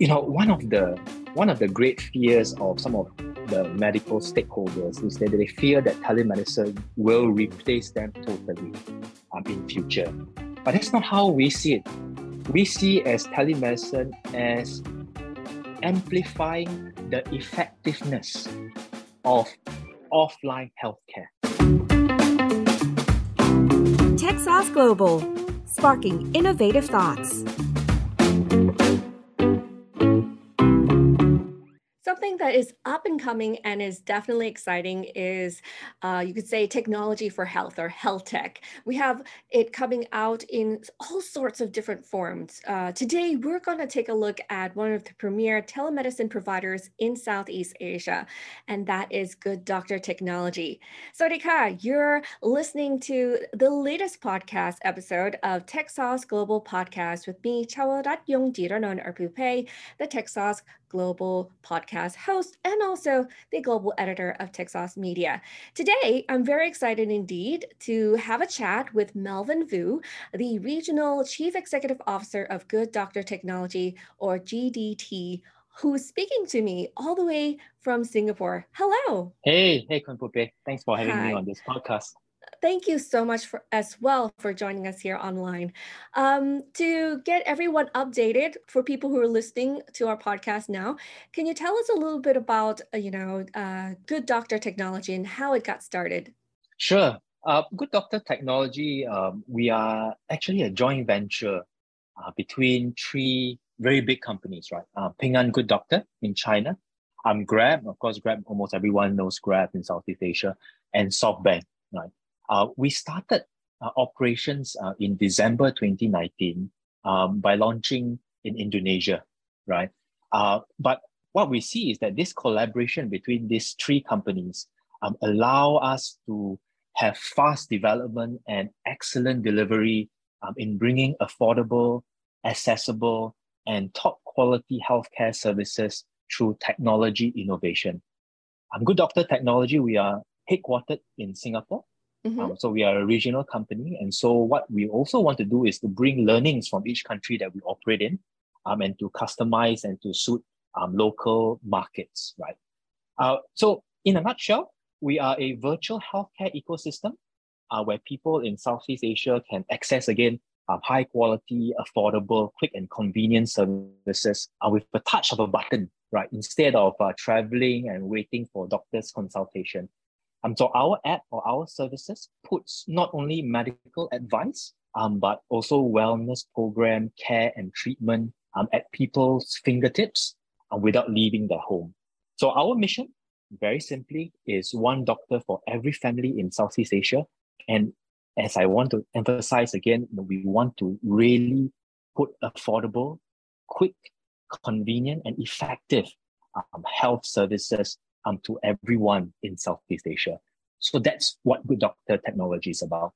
you know, one of the one of the great fears of some of the medical stakeholders is that they fear that telemedicine will replace them totally um, in future. But that's not how we see it. We see as telemedicine as amplifying the effectiveness of offline healthcare. TechSauce Global, sparking innovative thoughts. Something that is up and coming and is definitely exciting is, uh, you could say, technology for health or health tech. We have it coming out in all sorts of different forms. Uh, today, we're going to take a look at one of the premier telemedicine providers in Southeast Asia, and that is Good Doctor Technology. Sawasdee you're listening to the latest podcast episode of TechSauce Global Podcast with me, Chawarat Yong Jiranon Arpupe, the TechSauce Global Podcast host and also the global editor of TechSauce Media. Today, I'm very excited indeed to have a chat with Melvin Vu, the Regional Chief Executive Officer of Good Doctor Technology, or GDT, who's speaking to me all the way from Singapore. Hello. Hey, hey, Kunpupe. Thanks for having Hi. me on this podcast thank you so much for as well for joining us here online. Um, to get everyone updated for people who are listening to our podcast now, can you tell us a little bit about uh, you know uh, Good Doctor Technology and how it got started? Sure. Uh, Good Doctor Technology, um, we are actually a joint venture uh, between three very big companies, right? Uh, Ping An Good Doctor in China, um, Grab, of course, Grab, almost everyone knows Grab in Southeast Asia, and SoftBank, right? Uh, we started uh, operations uh, in December 2019 um, by launching in Indonesia, right? Uh, but what we see is that this collaboration between these three companies um, allow us to have fast development and excellent delivery um, in bringing affordable, accessible, and top quality healthcare services through technology innovation. Um, Good Doctor Technology, we are headquartered in Singapore, Mm-hmm. Um, so we are a regional company, and so what we also want to do is to bring learnings from each country that we operate in, um, and to customize and to suit um, local markets, right? Uh, so in a nutshell, we are a virtual healthcare ecosystem uh, where people in Southeast Asia can access again um, high quality, affordable, quick and convenient services uh, with the touch of a button, right? Instead of uh, traveling and waiting for doctor's consultation. Um, so our app or our services puts not only medical advice, um, but also wellness program, care and treatment um, at people's fingertips uh, without leaving their home. So our mission, very simply, is one doctor for every family in Southeast Asia. And as I want to emphasize again, we want to really put affordable, quick, convenient, and effective um, health services um, to everyone in Southeast Asia. So that's what Good Doctor technology is about.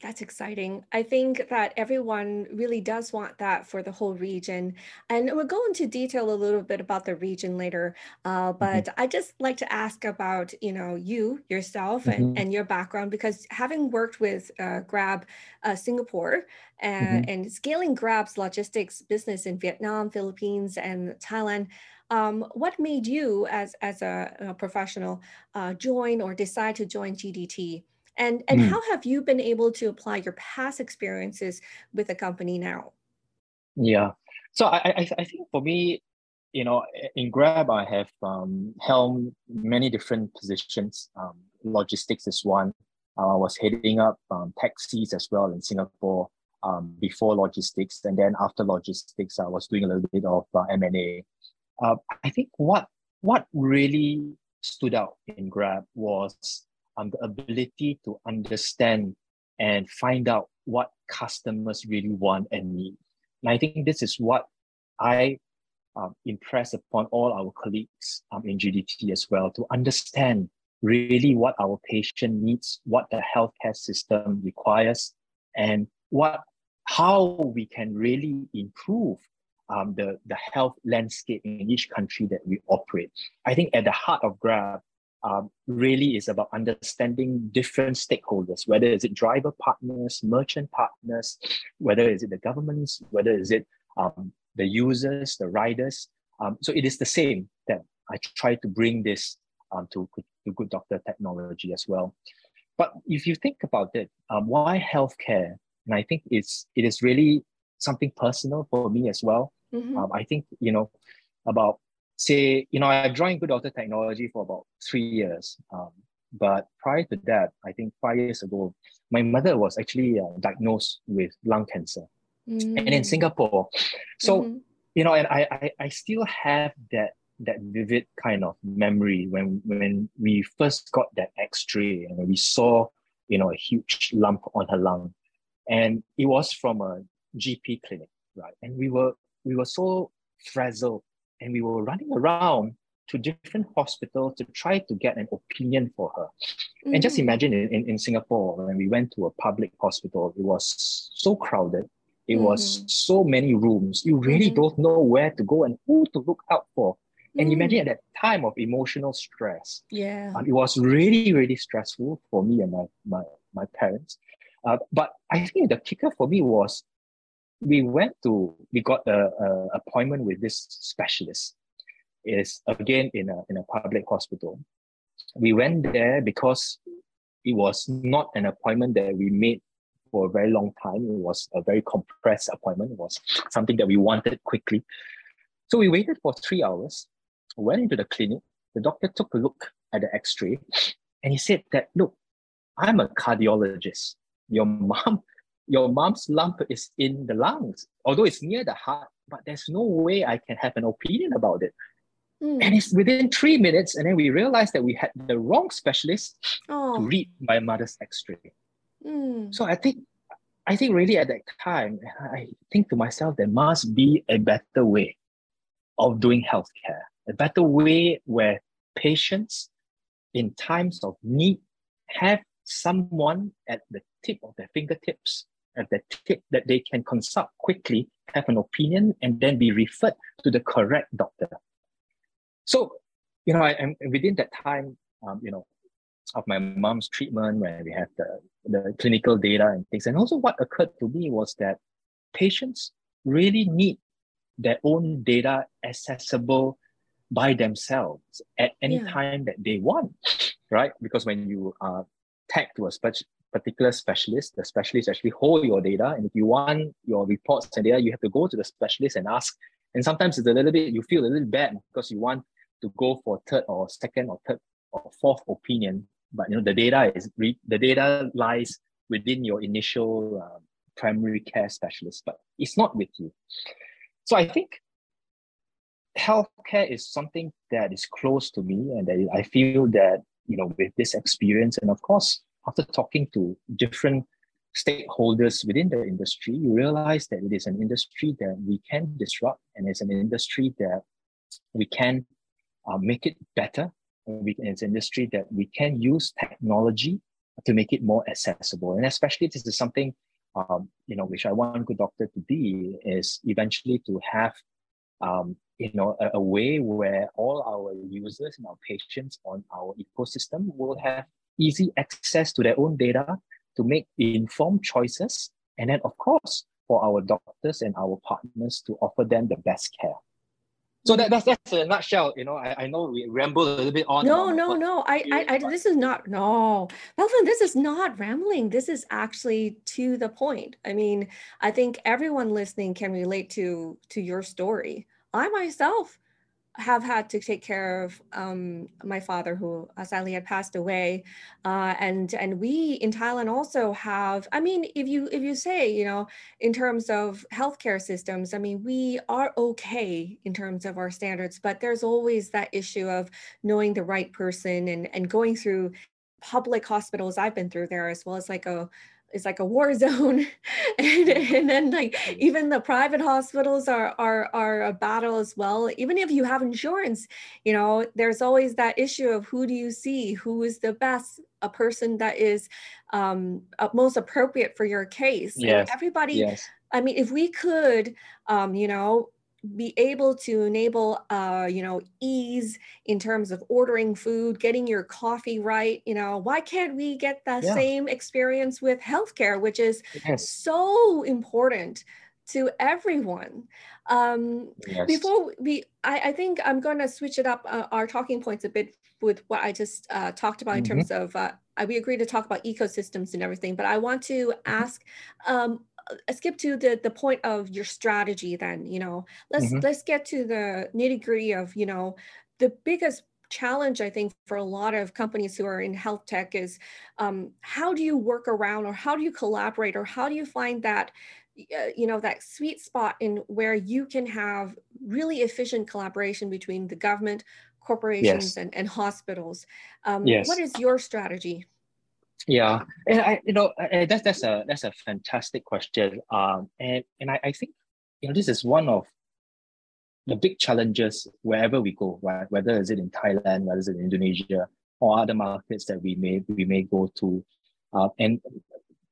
That's exciting. I think that everyone really does want that for the whole region. And we'll go into detail a little bit about the region later. Uh, mm-hmm. but mm-hmm. I just like to ask about, you know, you yourself and, mm-hmm. and your background, because having worked with uh, Grab uh, Singapore and, mm-hmm. and scaling Grab's logistics business in Vietnam, Philippines, and Thailand, um, what made you, as as a, a professional, uh, join or decide to join GDT? And and mm. how have you been able to apply your past experiences with the company now? Yeah, so I I, I think for me, you know, in Grab I have um, held many different positions. Um, logistics is one. Uh, I was heading up um, taxis as well in Singapore um, before logistics, and then after logistics, I was doing a little bit of uh, M and A uh, I think what what really stood out in Grab was um, the ability to understand and find out what customers really want and need. And I think this is what I um, impress upon all our colleagues um, in GDT as well to understand really what our patient needs, what the healthcare system requires, and what how we can really improve um, the, the health landscape in each country that we operate. I think at the heart of Grab um, really is about understanding different stakeholders, whether is it driver partners, merchant partners, whether is it the governments, whether is it um, the users, the riders. Um, so it is the same that I try to bring this um, to, to good doctor technology as well. But if you think about it, um, why healthcare? And I think it's it is really something personal for me as well. Mm-hmm. Um, I think you know about say you know I've joined Good Doctor Technology for about three years. Um, but prior to that, I think five years ago, my mother was actually uh, diagnosed with lung cancer, mm. and in mm. Singapore, so mm-hmm. you know, and I, I I still have that that vivid kind of memory when when we first got that X-ray and we saw you know a huge lump on her lung, and it was from a GP clinic, right? And we were we were so frazzled, and we were running around to different hospitals to try to get an opinion for her. Mm-hmm. And just mm. imagine in, in, in Singapore, when we went to a public hospital, it was so crowded. It mm-hmm. was so many rooms. You really mm-hmm. don't know where to go and who to look out for. And mm. imagine at that time of emotional stress. Yeah. Um, it was really, really stressful for me and my, my, my parents. Uh, but I think the kicker for me was we went to, we got a, a appointment with this specialist. Is again in a, in a public hospital. We went there because it was not an appointment that we made for a very long time. It was a very compressed appointment. It was something that we wanted quickly. So we waited for three hours went into the clinic. The doctor took a look at the x-ray and he said that, look, I'm a cardiologist. Your mom, your mom's lump is in the lungs, although it's near the heart, but there's no way I can have an opinion about it. Mm. And it's within three minutes, and then we realized that we had the wrong specialist oh. to read my mother's x-ray. Mm. So I think I think really at that time, I think to myself, there must be a better way of doing healthcare a better way where patients in times of need have someone at the tip of their fingertips, at the tip that they can consult quickly, have an opinion, and then be referred to the correct doctor. So, you know, I am within that time, um, you know, of my mom's treatment, where we have the, the clinical data and things. And also, what occurred to me was that patients really need their own data accessible by themselves at any yeah. time that they want, right? Because when you are tagged to a particular specialist, the specialist actually hold your data. And if you want your reports and data, you have to go to the specialist and ask. And sometimes it's a little bit, you feel a little bad because you want to go for third or second or third or fourth opinion. But you know the data is the data lies within your initial uh, primary care specialist, but it's not with you. So I think healthcare is something that is close to me and that I feel that, you know, with this experience and of course, after talking to different stakeholders within the industry, you realize that it is an industry that we can disrupt and it's an industry that we can uh, make it better. We, it's an industry that we can use technology to make it more accessible. And especially this is something, um, you know, which I want Good Doctor to be is eventually to have um, you know, a, a, way where all our users and our patients on our ecosystem will have easy access to their own data to make informed choices. And then, of course, for our doctors and our partners to offer them the best care. So that, that's that's a nutshell. You know, I, I know we ramble a little bit on. No, no, no. I, I, I, this is not no, Melvin. This is not rambling. This is actually to the point. I mean, I think everyone listening can relate to to your story. I myself have had to take care of um, my father who uh, sadly had passed away uh, and and we in thailand also have i mean if you if you say you know in terms of healthcare systems i mean we are okay in terms of our standards but there's always that issue of knowing the right person and and going through public hospitals. I've been through there as well. As like a is like a war zone. And, and then like even the private hospitals are, are are a battle as well. Even if you have insurance you know there's always that issue of who do you see? Who is the best? A person that is um, most appropriate for your case. Yes. everybody yes. i mean if we could um, you know be able to enable uh, you know ease in terms of ordering food getting your coffee right you know why can't we get the yeah. same experience with healthcare which is yes. so important to everyone. Um, yes. Before we, I, I, think I'm going to switch it up uh, our talking points a bit with what I just uh, talked about mm-hmm. in terms of. Uh, we agreed to talk about ecosystems and everything, but I want to mm-hmm. ask. Um, skip to the the point of your strategy. Then you know, let's mm-hmm. let's get to the nitty gritty of you know the biggest challenge i think for a lot of companies who are in health tech is um, how do you work around or how do you collaborate or how do you find that uh, you know that sweet spot in where you can have really efficient collaboration between the government corporations yes. and, and hospitals um, yes. what is your strategy yeah and i you know that's that's a that's a fantastic question um and and i, I think you know this is one of the big challenges wherever we go right whether is it in thailand whether it's in indonesia or other markets that we may we may go to uh, and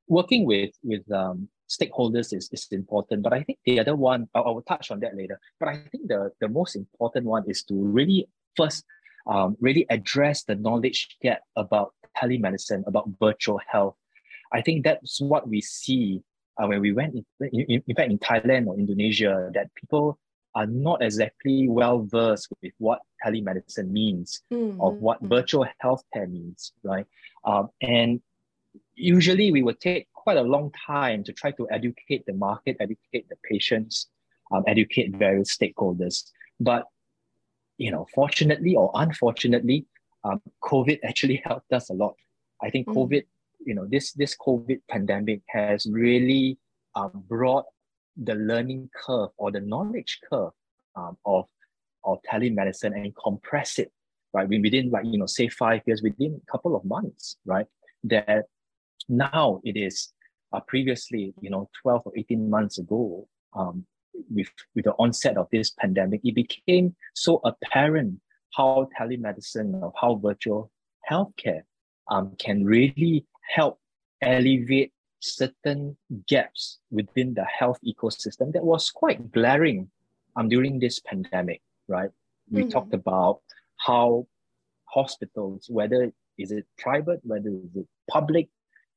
working with with um, stakeholders is, is important. But I think the other one, I, I will touch on that later. But I think the, the most important one is to really first um, really address the knowledge gap about telemedicine, about virtual health. I think that's what we see uh, when we went, in, in, in fact, in Thailand or Indonesia, that people are not exactly well versed with what telemedicine means mm-hmm. of what virtual healthcare means, right? Um, and usually we would take quite a long time to try to educate the market, educate the patients, um, educate various stakeholders. But you know, fortunately or unfortunately, um, COVID actually helped us a lot. I think mm. COVID, you know, this this COVID pandemic has really um, brought the learning curve or the knowledge curve um, of of telemedicine and compress it right within like you know say five years within a couple of months right that now it is uh, previously, you know, 12 or 18 months ago, um, with, with the onset of this pandemic, it became so apparent how telemedicine or how virtual healthcare um, can really help alleviate certain gaps within the health ecosystem that was quite glaring um, during this pandemic, right? We mm-hmm. talked about how hospitals, whether is it private, whether is it public,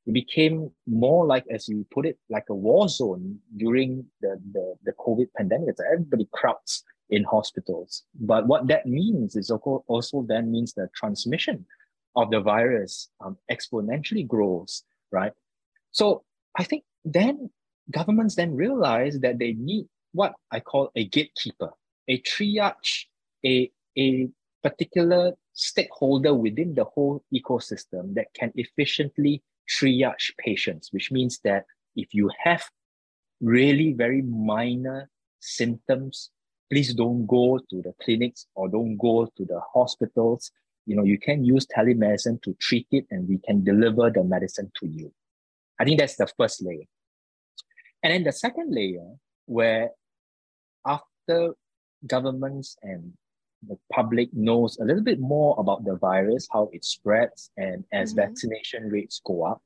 it became more like, as you put it, like a war zone during the, the, the COVID pandemic. It's everybody crowds in hospitals. But what that means is also then means the transmission of the virus um, exponentially grows, right? So I think then governments then realize that they need what I call a gatekeeper, a triage, a, a particular stakeholder within the whole ecosystem that can efficiently triage patients, which means that if you have really very minor symptoms, please don't go to the clinics or don't go to the hospitals. You know, you can use telemedicine to treat it and we can deliver the medicine to you. I think that's the first layer. And then the second layer, where after governments and the public knows a little bit more about the virus, how it spreads, and as mm-hmm. vaccination rates go up,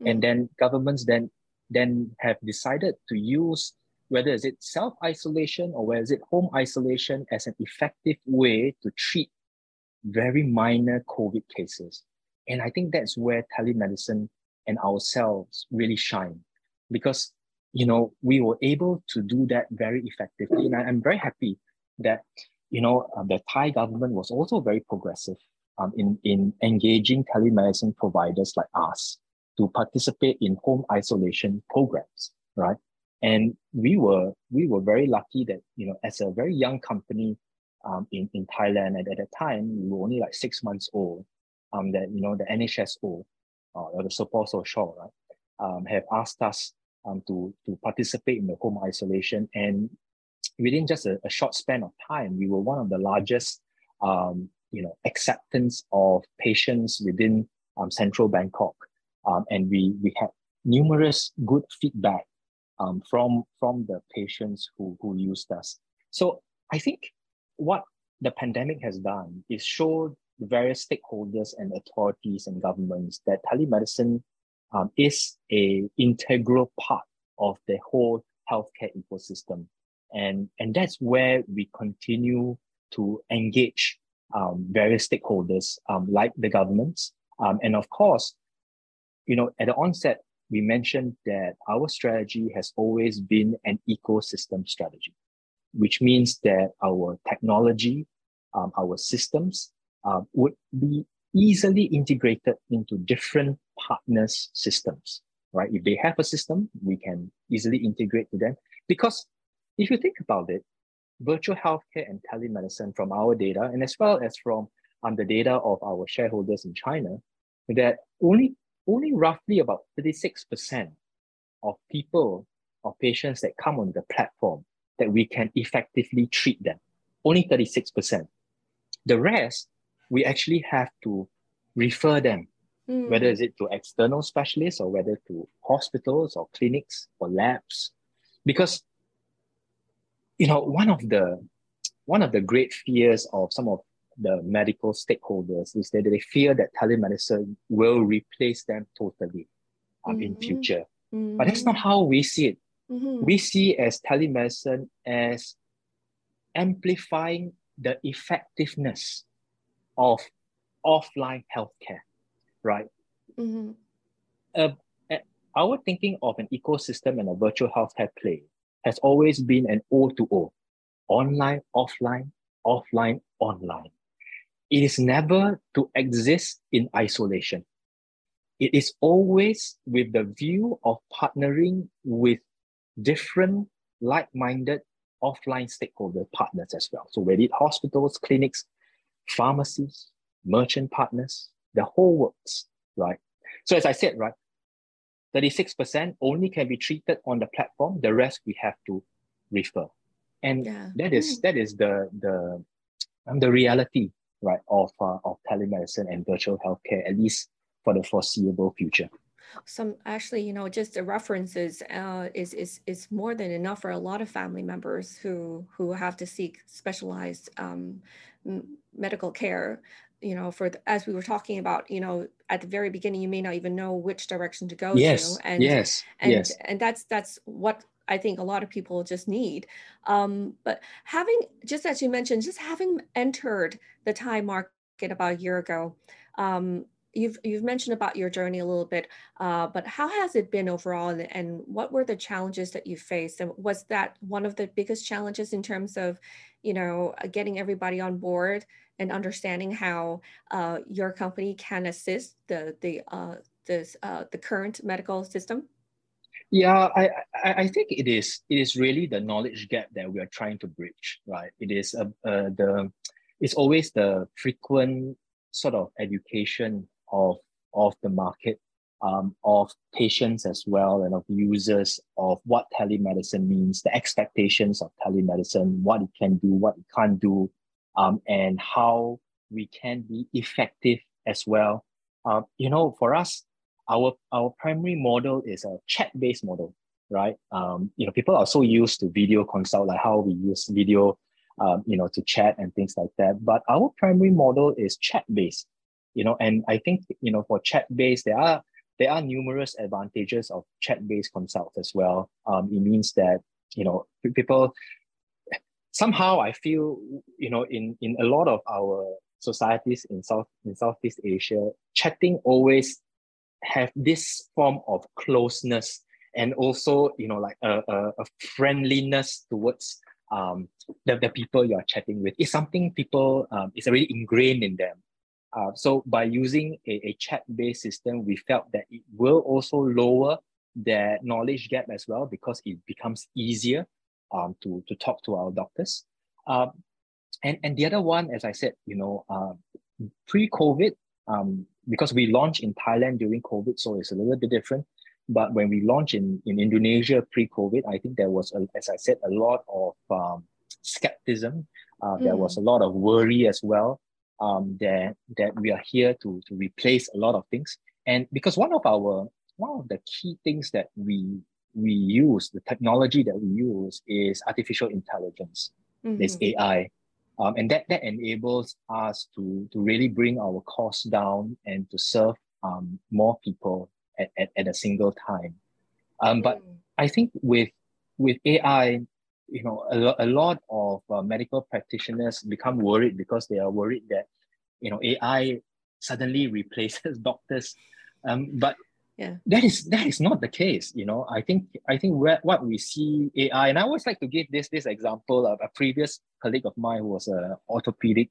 mm-hmm. and then governments then then have decided to use whether is it self isolation or whether is it home isolation as an effective way to treat very minor COVID cases. And I think that's where telemedicine and ourselves really shine because you know we were able to do that very effectively and I, am very happy that you know, uh, the Thai government was also very progressive um, in, in engaging telemedicine providers like us to participate in home isolation programs, right? And we were we were very lucky that you know as a very young company um, in in Thailand and at that time we were only like six months old. Um, that you know the NHSO uh, or the support social right um, have asked us um, to to participate in the home isolation and within just a, a, short span of time, we were one of the largest, um, you know, acceptance of patients within um, central Bangkok, um, and we we had numerous good feedback um, from from the patients who who used us. So I think what the pandemic has done is show various stakeholders and authorities and governments that telemedicine um, is a integral part of the whole healthcare ecosystem and, and that's where we continue to engage um, various stakeholders um, like the governments. Um, and of course, you know, at the onset, we mentioned that our strategy has always been an ecosystem strategy, which means that our technology, um, our systems uh, would be easily integrated into different partners' systems, right? If they have a system, we can easily integrate to them. Because if you think about it, virtual healthcare and telemedicine from our data, and as well as from um, the data of our shareholders in China, that only only roughly about 36% of people or patients that come on the platform that we can effectively treat them. Only 36%. The rest, we actually have to refer them, mm. whether is it to external specialists or whether to hospitals or clinics or labs. Because you know, one of the one of the great fears of some of the medical stakeholders is that they fear that telemedicine will replace them totally um, mm-hmm. in future. Mm-hmm. But that's not how we see it. Mm-hmm. We see as telemedicine as amplifying the effectiveness of offline healthcare, right? Mm-hmm. Uh, our thinking of an ecosystem and a virtual healthcare play has always been an O to O, online, offline, offline, online. It is never to exist in isolation. It is always with the view of partnering with different like-minded offline stakeholder partners as well. So whether it hospitals, clinics, pharmacies, merchant partners, the whole works, right? So as I said, right, 36% only can be treated on the platform. The rest we have to refer. And yeah. that is mm. that is the the um, the reality right, of, uh, of telemedicine and virtual healthcare, at least for the foreseeable future. Some actually, you know, just the references uh, is is is more than enough for a lot of family members who who have to seek specialized um, medical care. You know, for the, as we were talking about, you know, at the very beginning, you may not even know which direction to go yes, to, and yes, and yes. and that's that's what I think a lot of people just need. Um, but having, just as you mentioned, just having entered the Thai market about a year ago, um, you've you've mentioned about your journey a little bit, uh, but how has it been overall, and, and, what were the challenges that you faced, and was that one of the biggest challenges in terms of, you know, getting everybody on board and understanding how uh, your company can assist the the uh, this uh, the current medical system? Yeah, I, I, I think it is it is really the knowledge gap that we are trying to bridge, right? It is uh, uh, the it's always the frequent sort of education of of the market, um, of patients as well, and of users of what telemedicine means, the expectations of telemedicine, what it can do, what it can't do, um, and how we can be effective as well. Uh, you know, for us, our our primary model is a chat-based model, right? Um, you know, people are so used to video consult, like how we use video, um, you know, to chat and things like that. But our primary model is chat-based, you know, and I think you know for chat-based there are there are numerous advantages of chat-based consult as well. Um, it means that you know people somehow I feel you know in in a lot of our societies in South in Southeast Asia, chatting always have this form of closeness and also you know like a, a, a friendliness towards um, the, the people you are chatting with. Is something people um, is already ingrained in them. Uh, so by using a, a chat-based system we felt that it will also lower their knowledge gap as well because it becomes easier um, to, to talk to our doctors. Um, and, and the other one as i said you know uh, pre-covid um, because we launched in Thailand during COVID, so it's a little bit different. But when we launched in, in Indonesia pre-COVID, I think there was, a, as I said, a lot of um, skepticism. Uh, mm. There was a lot of worry as well um, that, that we are here to, to replace a lot of things. And because one of our one of the key things that we we use, the technology that we use is artificial intelligence. Mm-hmm. AI. Um, and that, that enables us to, to really bring our costs down and to serve um, more people at, at, at a single time. Um, but mm. I think with, with AI, you know, a, a lot of uh, medical practitioners become worried because they are worried that, you know, AI suddenly replaces doctors. Um, but yeah. That is that is not the case you know. I think i think what we see ai and i always like to give this this example of a previous colleague of mine who was a orthopedic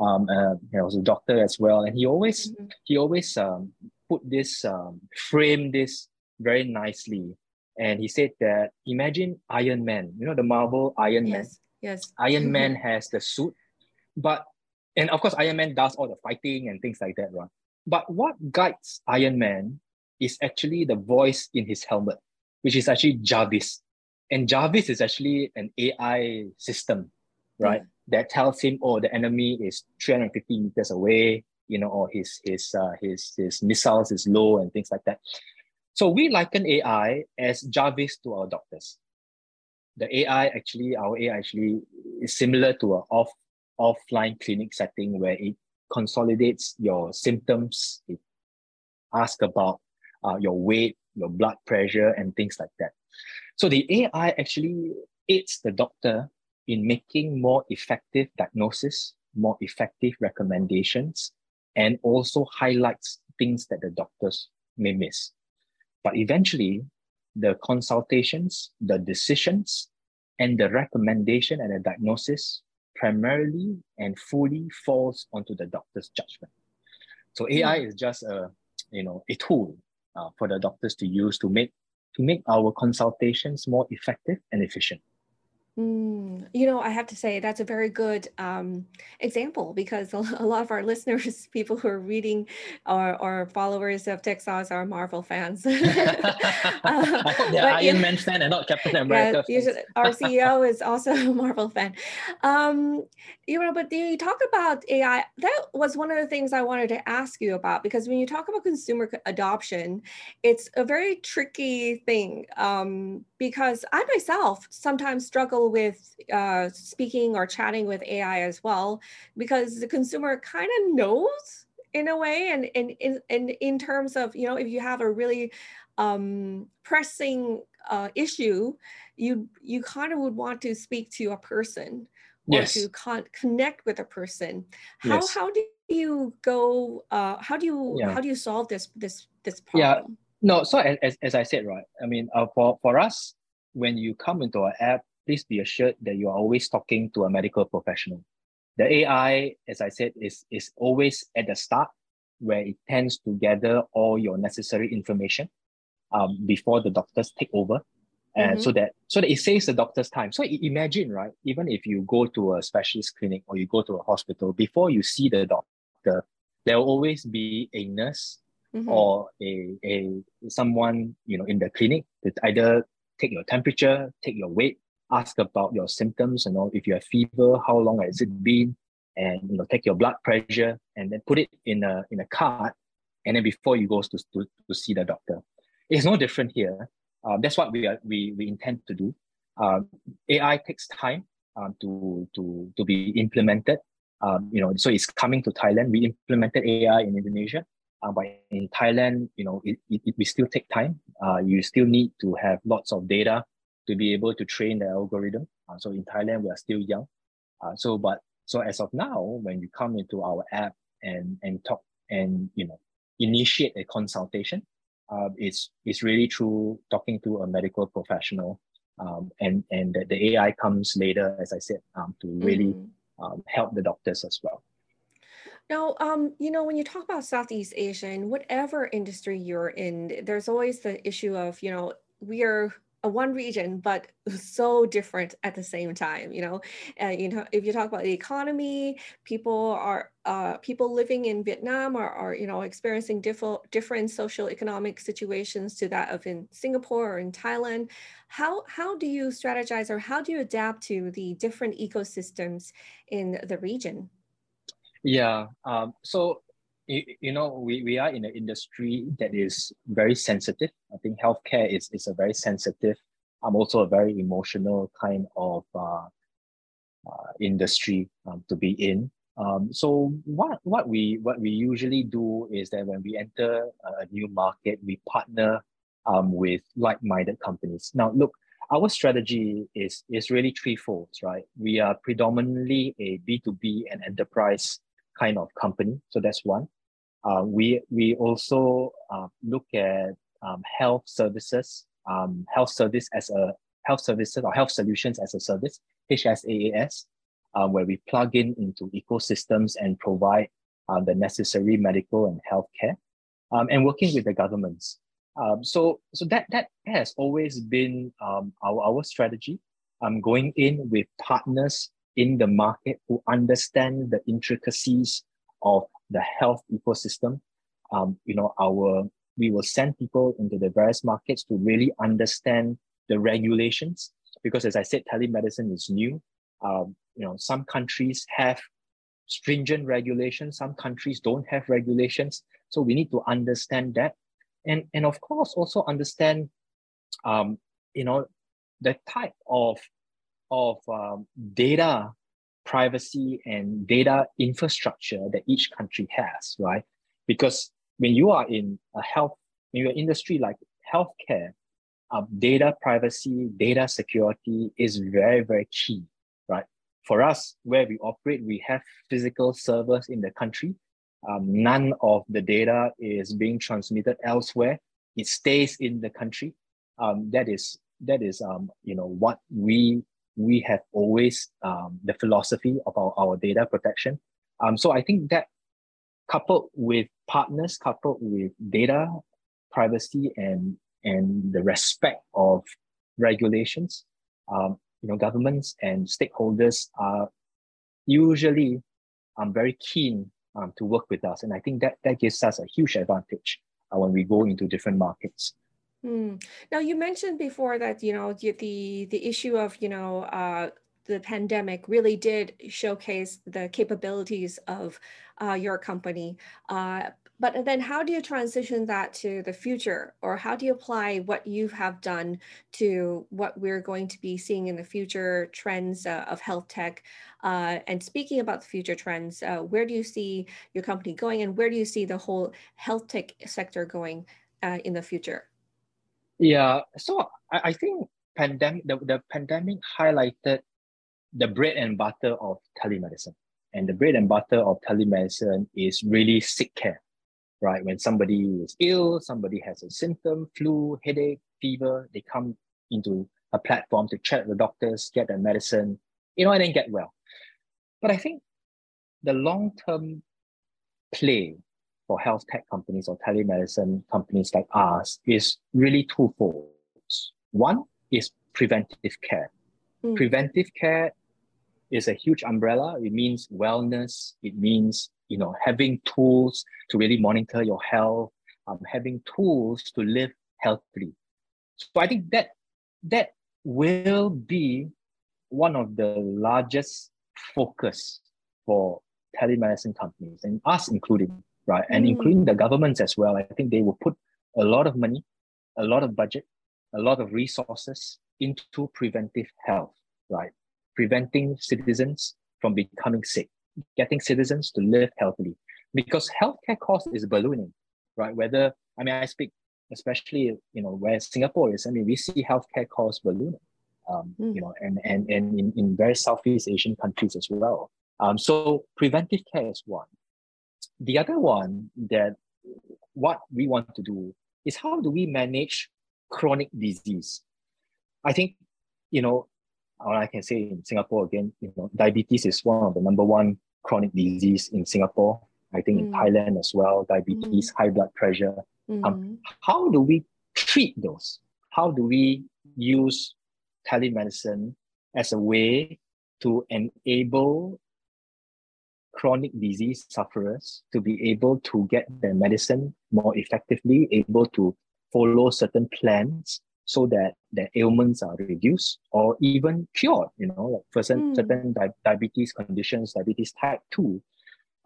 um uh, he was a doctor as well and he always mm-hmm. he always um put this um frame this very nicely. And he said that imagine iron man you know the marvel iron yes, man. Yes iron man has the suit but and of course iron man does all the fighting and things like that right? But what guides iron man is actually the voice in his helmet, which is actually Jarvis. And Jarvis is actually an AI system, right? Mm. That tells him, oh, the enemy is 350 meters away, you know, or his his uh, his his missiles is low and things like that. So we liken AI as Jarvis to our doctors. The AI actually, our AI actually is similar to an off offline clinic setting where it consolidates your symptoms, it asks about uh, your weight, your blood pressure, and things like that. So the AI actually aids the doctor in making more effective diagnosis, more effective recommendations, and also highlights things that the doctors may miss. But eventually, the consultations, the decisions, and the recommendation and the diagnosis primarily and fully falls onto the doctor's judgment. So AI is just a you know a tool uh, for the doctors to use to make to make our consultations more effective and efficient. Mm, you know, I have to say that's a very good um, example because a lot of our listeners, people who are reading or, or followers of TechSauce are Marvel fans. uh, they're Iron Man fan and not Captain America. Yeah, our CEO is also a Marvel fan. Um, you know, but you talk about AI. That was one of the things I wanted to ask you about because when you talk about consumer adoption, it's a very tricky thing um, because I myself sometimes struggle with uh, speaking or chatting with AI as well, because the consumer kind of knows in a way, and in in in in terms of you know if you have a really um, pressing uh, issue, you you kind of would want to speak to a person or yes. to con- connect with a person. How yes. how do you go? Uh, how do you yeah. how do you solve this this this problem? Yeah. No, so as, as I said, right, I mean, uh, for, for us, when you come into our app, please be assured that you are always talking to a medical professional. The AI, as I said, is, is always at the start where it tends to gather all your necessary information um, before the doctors take over. And mm-hmm. so that so that it saves the doctor's time. So imagine, right? Even if you go to a specialist clinic or you go to a hospital, before you see the doctor, there will always be a nurse mm-hmm. or a, a someone you know in the clinic that either take your temperature, take your weight, ask about your symptoms, you know, if you have fever, how long has it been, and you know, take your blood pressure and then put it in a in a card, and then before you go to, to, to see the doctor. It's no different here. Um, that's what we are we, we intend to do. Um, AI takes time um, to to to be implemented. Um, you know, so it's coming to Thailand. We implemented AI in Indonesia, uh, but in Thailand, you know, it, it, it we still take time. Uh, you still need to have lots of data to be able to train the algorithm. Uh, so in Thailand, we are still young. Uh, so, but so as of now, when you come into our app and and talk and you know initiate a consultation, uh, it's it's really through talking to a medical professional, um, and and the, the AI comes later, as I said, um, to really mm. um, help the doctors as well. Now, um, you know, when you talk about Southeast Asia, in whatever industry you're in, there's always the issue of, you know, we are a one region, but so different at the same time. You know, uh, you know, if you talk about the economy, people are uh, people living in Vietnam are, are you know experiencing different different social economic situations to that of in Singapore or in Thailand. How how do you strategize or how do you adapt to the different ecosystems in the region? Yeah. Um, so you, you know, we, we are in an industry that is very sensitive. I think healthcare is, is a very sensitive, um, also a very emotional kind of uh, uh, industry um, to be in. Um, so what, what we what we usually do is that when we enter a new market, we partner um, with like-minded companies. Now, look, our strategy is is really threefold, right? We are predominantly a B2B and enterprise kind of company. So that's one. Uh, we, we also uh, look at um, health services, um, health service as a health services or health solutions as a service, HSAAS, uh, where we plug in into ecosystems and provide uh, the necessary medical and health care, um, and working with the governments. Um, so, so that that has always been um, our, our strategy. Um, going in with partners in the market who understand the intricacies of the health ecosystem. Um, you know, our we will send people into the various markets to really understand the regulations because, as I said, telemedicine is new. Um, you know, some countries have stringent regulations, some countries don't have regulations. So we need to understand that, and and of course also understand, um, you know, the type of of um, data privacy and data infrastructure that each country has, right? Because when you are in a health, in your industry like healthcare, um, data privacy, data security is very, very key, right? For us, where we operate, we have physical servers in the country. Um, none of the data is being transmitted elsewhere. It stays in the country. Um, that is that is um, you know what we we have always um, the philosophy of our, our data protection. Um, so I think that coupled with partners, coupled with data privacy and and the respect of regulations, um, you know, governments and stakeholders are usually um, very keen um, to work with us. And I think that, that gives us a huge advantage uh, when we go into different markets. Mm. Now you mentioned before that you know the the, issue of you know uh, the pandemic really did showcase the capabilities of uh, your company. Uh, but then how do you transition that to the future or how do you apply what you have done to what we're going to be seeing in the future trends uh, of health tech? Uh, and speaking about the future trends, uh, where do you see your company going and where do you see the whole health tech sector going uh, in the future? Yeah, so I, I think pandemic the, the pandemic highlighted the bread and butter of telemedicine. And the bread and butter of telemedicine is really sick care, right? When somebody is ill, somebody has a symptom, flu, headache, fever, they come into a platform to chat with the doctors, get their medicine, you know, and then get well. But I think the long-term play for health tech companies or telemedicine companies like ours is really twofold. One is preventive care. Mm. Preventive care is a huge umbrella. It means wellness. It means you know having tools to really monitor your health, um, having tools to live healthily. So I think that that will be one of the largest focus for telemedicine companies and us including right? And mm. including the governments as well. I think they will put a lot of money, a lot of budget, a lot of resources into preventive health, right? Preventing citizens from becoming sick, getting citizens to live healthily. Because healthcare cost is ballooning, right? Whether, I mean, I speak especially, you know, where Singapore is, I mean, we see healthcare costs ballooning, um, mm. you know, and, and, and in, in very Southeast Asian countries as well. Um, so preventive care is one. The other one that what we want to do is how do we manage chronic disease? I think, you know, I can say in Singapore again, you know, diabetes is one of the number one chronic disease in Singapore. I think mm. in Thailand as well, diabetes, mm. high blood pressure. Mm. Um, how do we treat those? How do we use telemedicine as a way to enable chronic disease sufferers to be able to get their medicine more effectively, able to follow certain plans so that their ailments are reduced or even cured. You know, like for certain, mm. certain di- diabetes conditions, diabetes type 2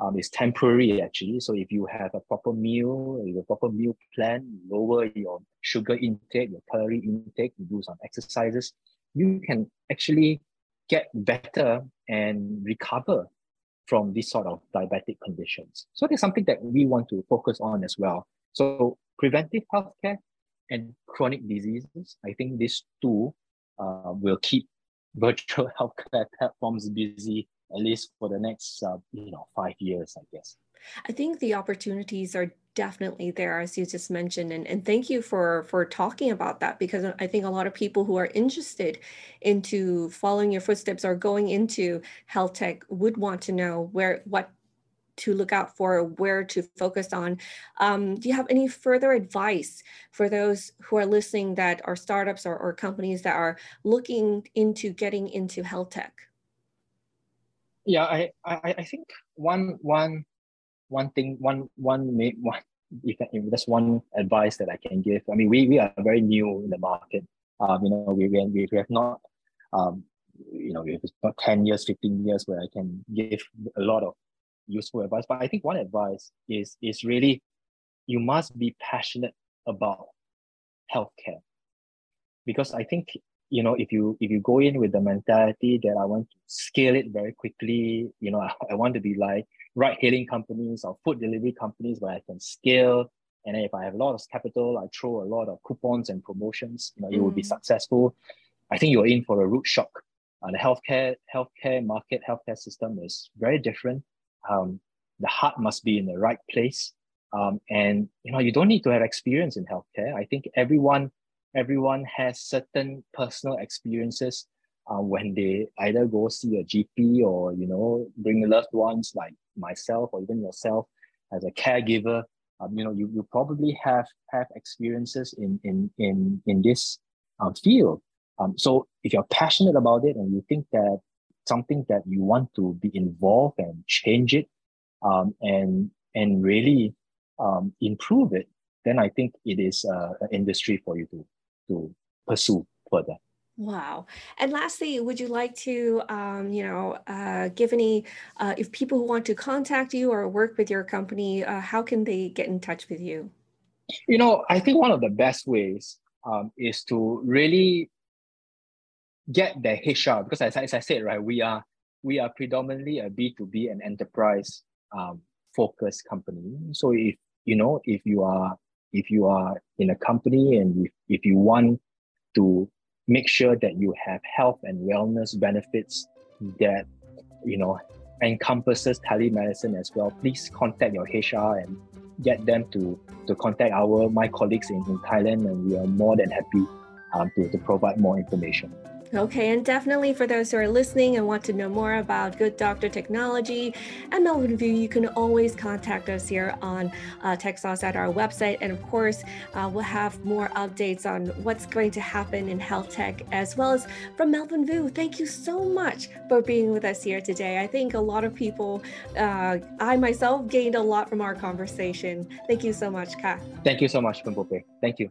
um, is temporary actually. So if you have a proper meal, a proper meal plan, lower your sugar intake, your calorie intake, you do some exercises, you can actually get better and recover from this sort of diabetic conditions. So there's something that we want to focus on as well. So preventive healthcare and chronic diseases, I think these two uh, will keep virtual healthcare platforms busy at least for the next uh, you know five years, I guess. I think the opportunities are definitely there as you just mentioned and, and thank you for for talking about that because i think a lot of people who are interested into following your footsteps or going into health tech would want to know where what to look out for, where to focus on. Um, do you have any further advice for those who are listening that are startups or, or companies that are looking into getting into health tech? Yeah, I, I, I think one one one thing one one one if, if there's one advice that I can give. I mean, we we are very new in the market. Um, you know, we we, we have not um, you know, if it's about 10 years, 15 years where I can give a lot of useful advice. But I think one advice is is really you must be passionate about healthcare. Because I think, you know, if you if you go in with the mentality that I want to scale it very quickly, you know, I, I want to be like ride hailing companies or food delivery companies where I can scale. And if I have a lot of capital, I throw a lot of coupons and promotions, you know, it mm. will be successful. I think you're in for a root shock. Uh, the healthcare healthcare market, healthcare system is very different um, the heart must be in the right place. Um, and you know, you don't need to have experience in healthcare. I think everyone everyone has certain personal experiences uh, when they either go see a GP or you know bring the loved ones like myself or even yourself as a caregiver. Um, you know, you, you probably have have experiences in in in in this um, field. Um, so if you're passionate about it and you think that something that you want to be involved and change it um, and and really um, improve it, then I think it is uh, an industry for you to to pursue further. Wow. And lastly, would you like to, um, you know, uh, give any, uh, if people who want to contact you or work with your company, uh, how can they get in touch with you? You know, I think one of the best ways um, is to really get their HR because as, as I said, right, we are we are predominantly a B2B and enterprise um, focused company. So if you know if you are if you are in a company and if, if you want to make sure that you have health and wellness benefits that you know encompasses telemedicine as well, please contact your HR and get them to to contact our my colleagues in, in Thailand and we are more than happy um, to, to provide more information. Okay, and definitely for those who are listening and want to know more about Good Doctor Technology and Melvin View, you can always contact us here on uh, TechSauce at our website. And of course, uh, we'll have more updates on what's going to happen in health tech as well as from Melvin View. Thank you so much for being with us here today. I think a lot of people, uh, I myself, gained a lot from our conversation. Thank you so much, Ka. Thank you so much, Pumpope. Thank you.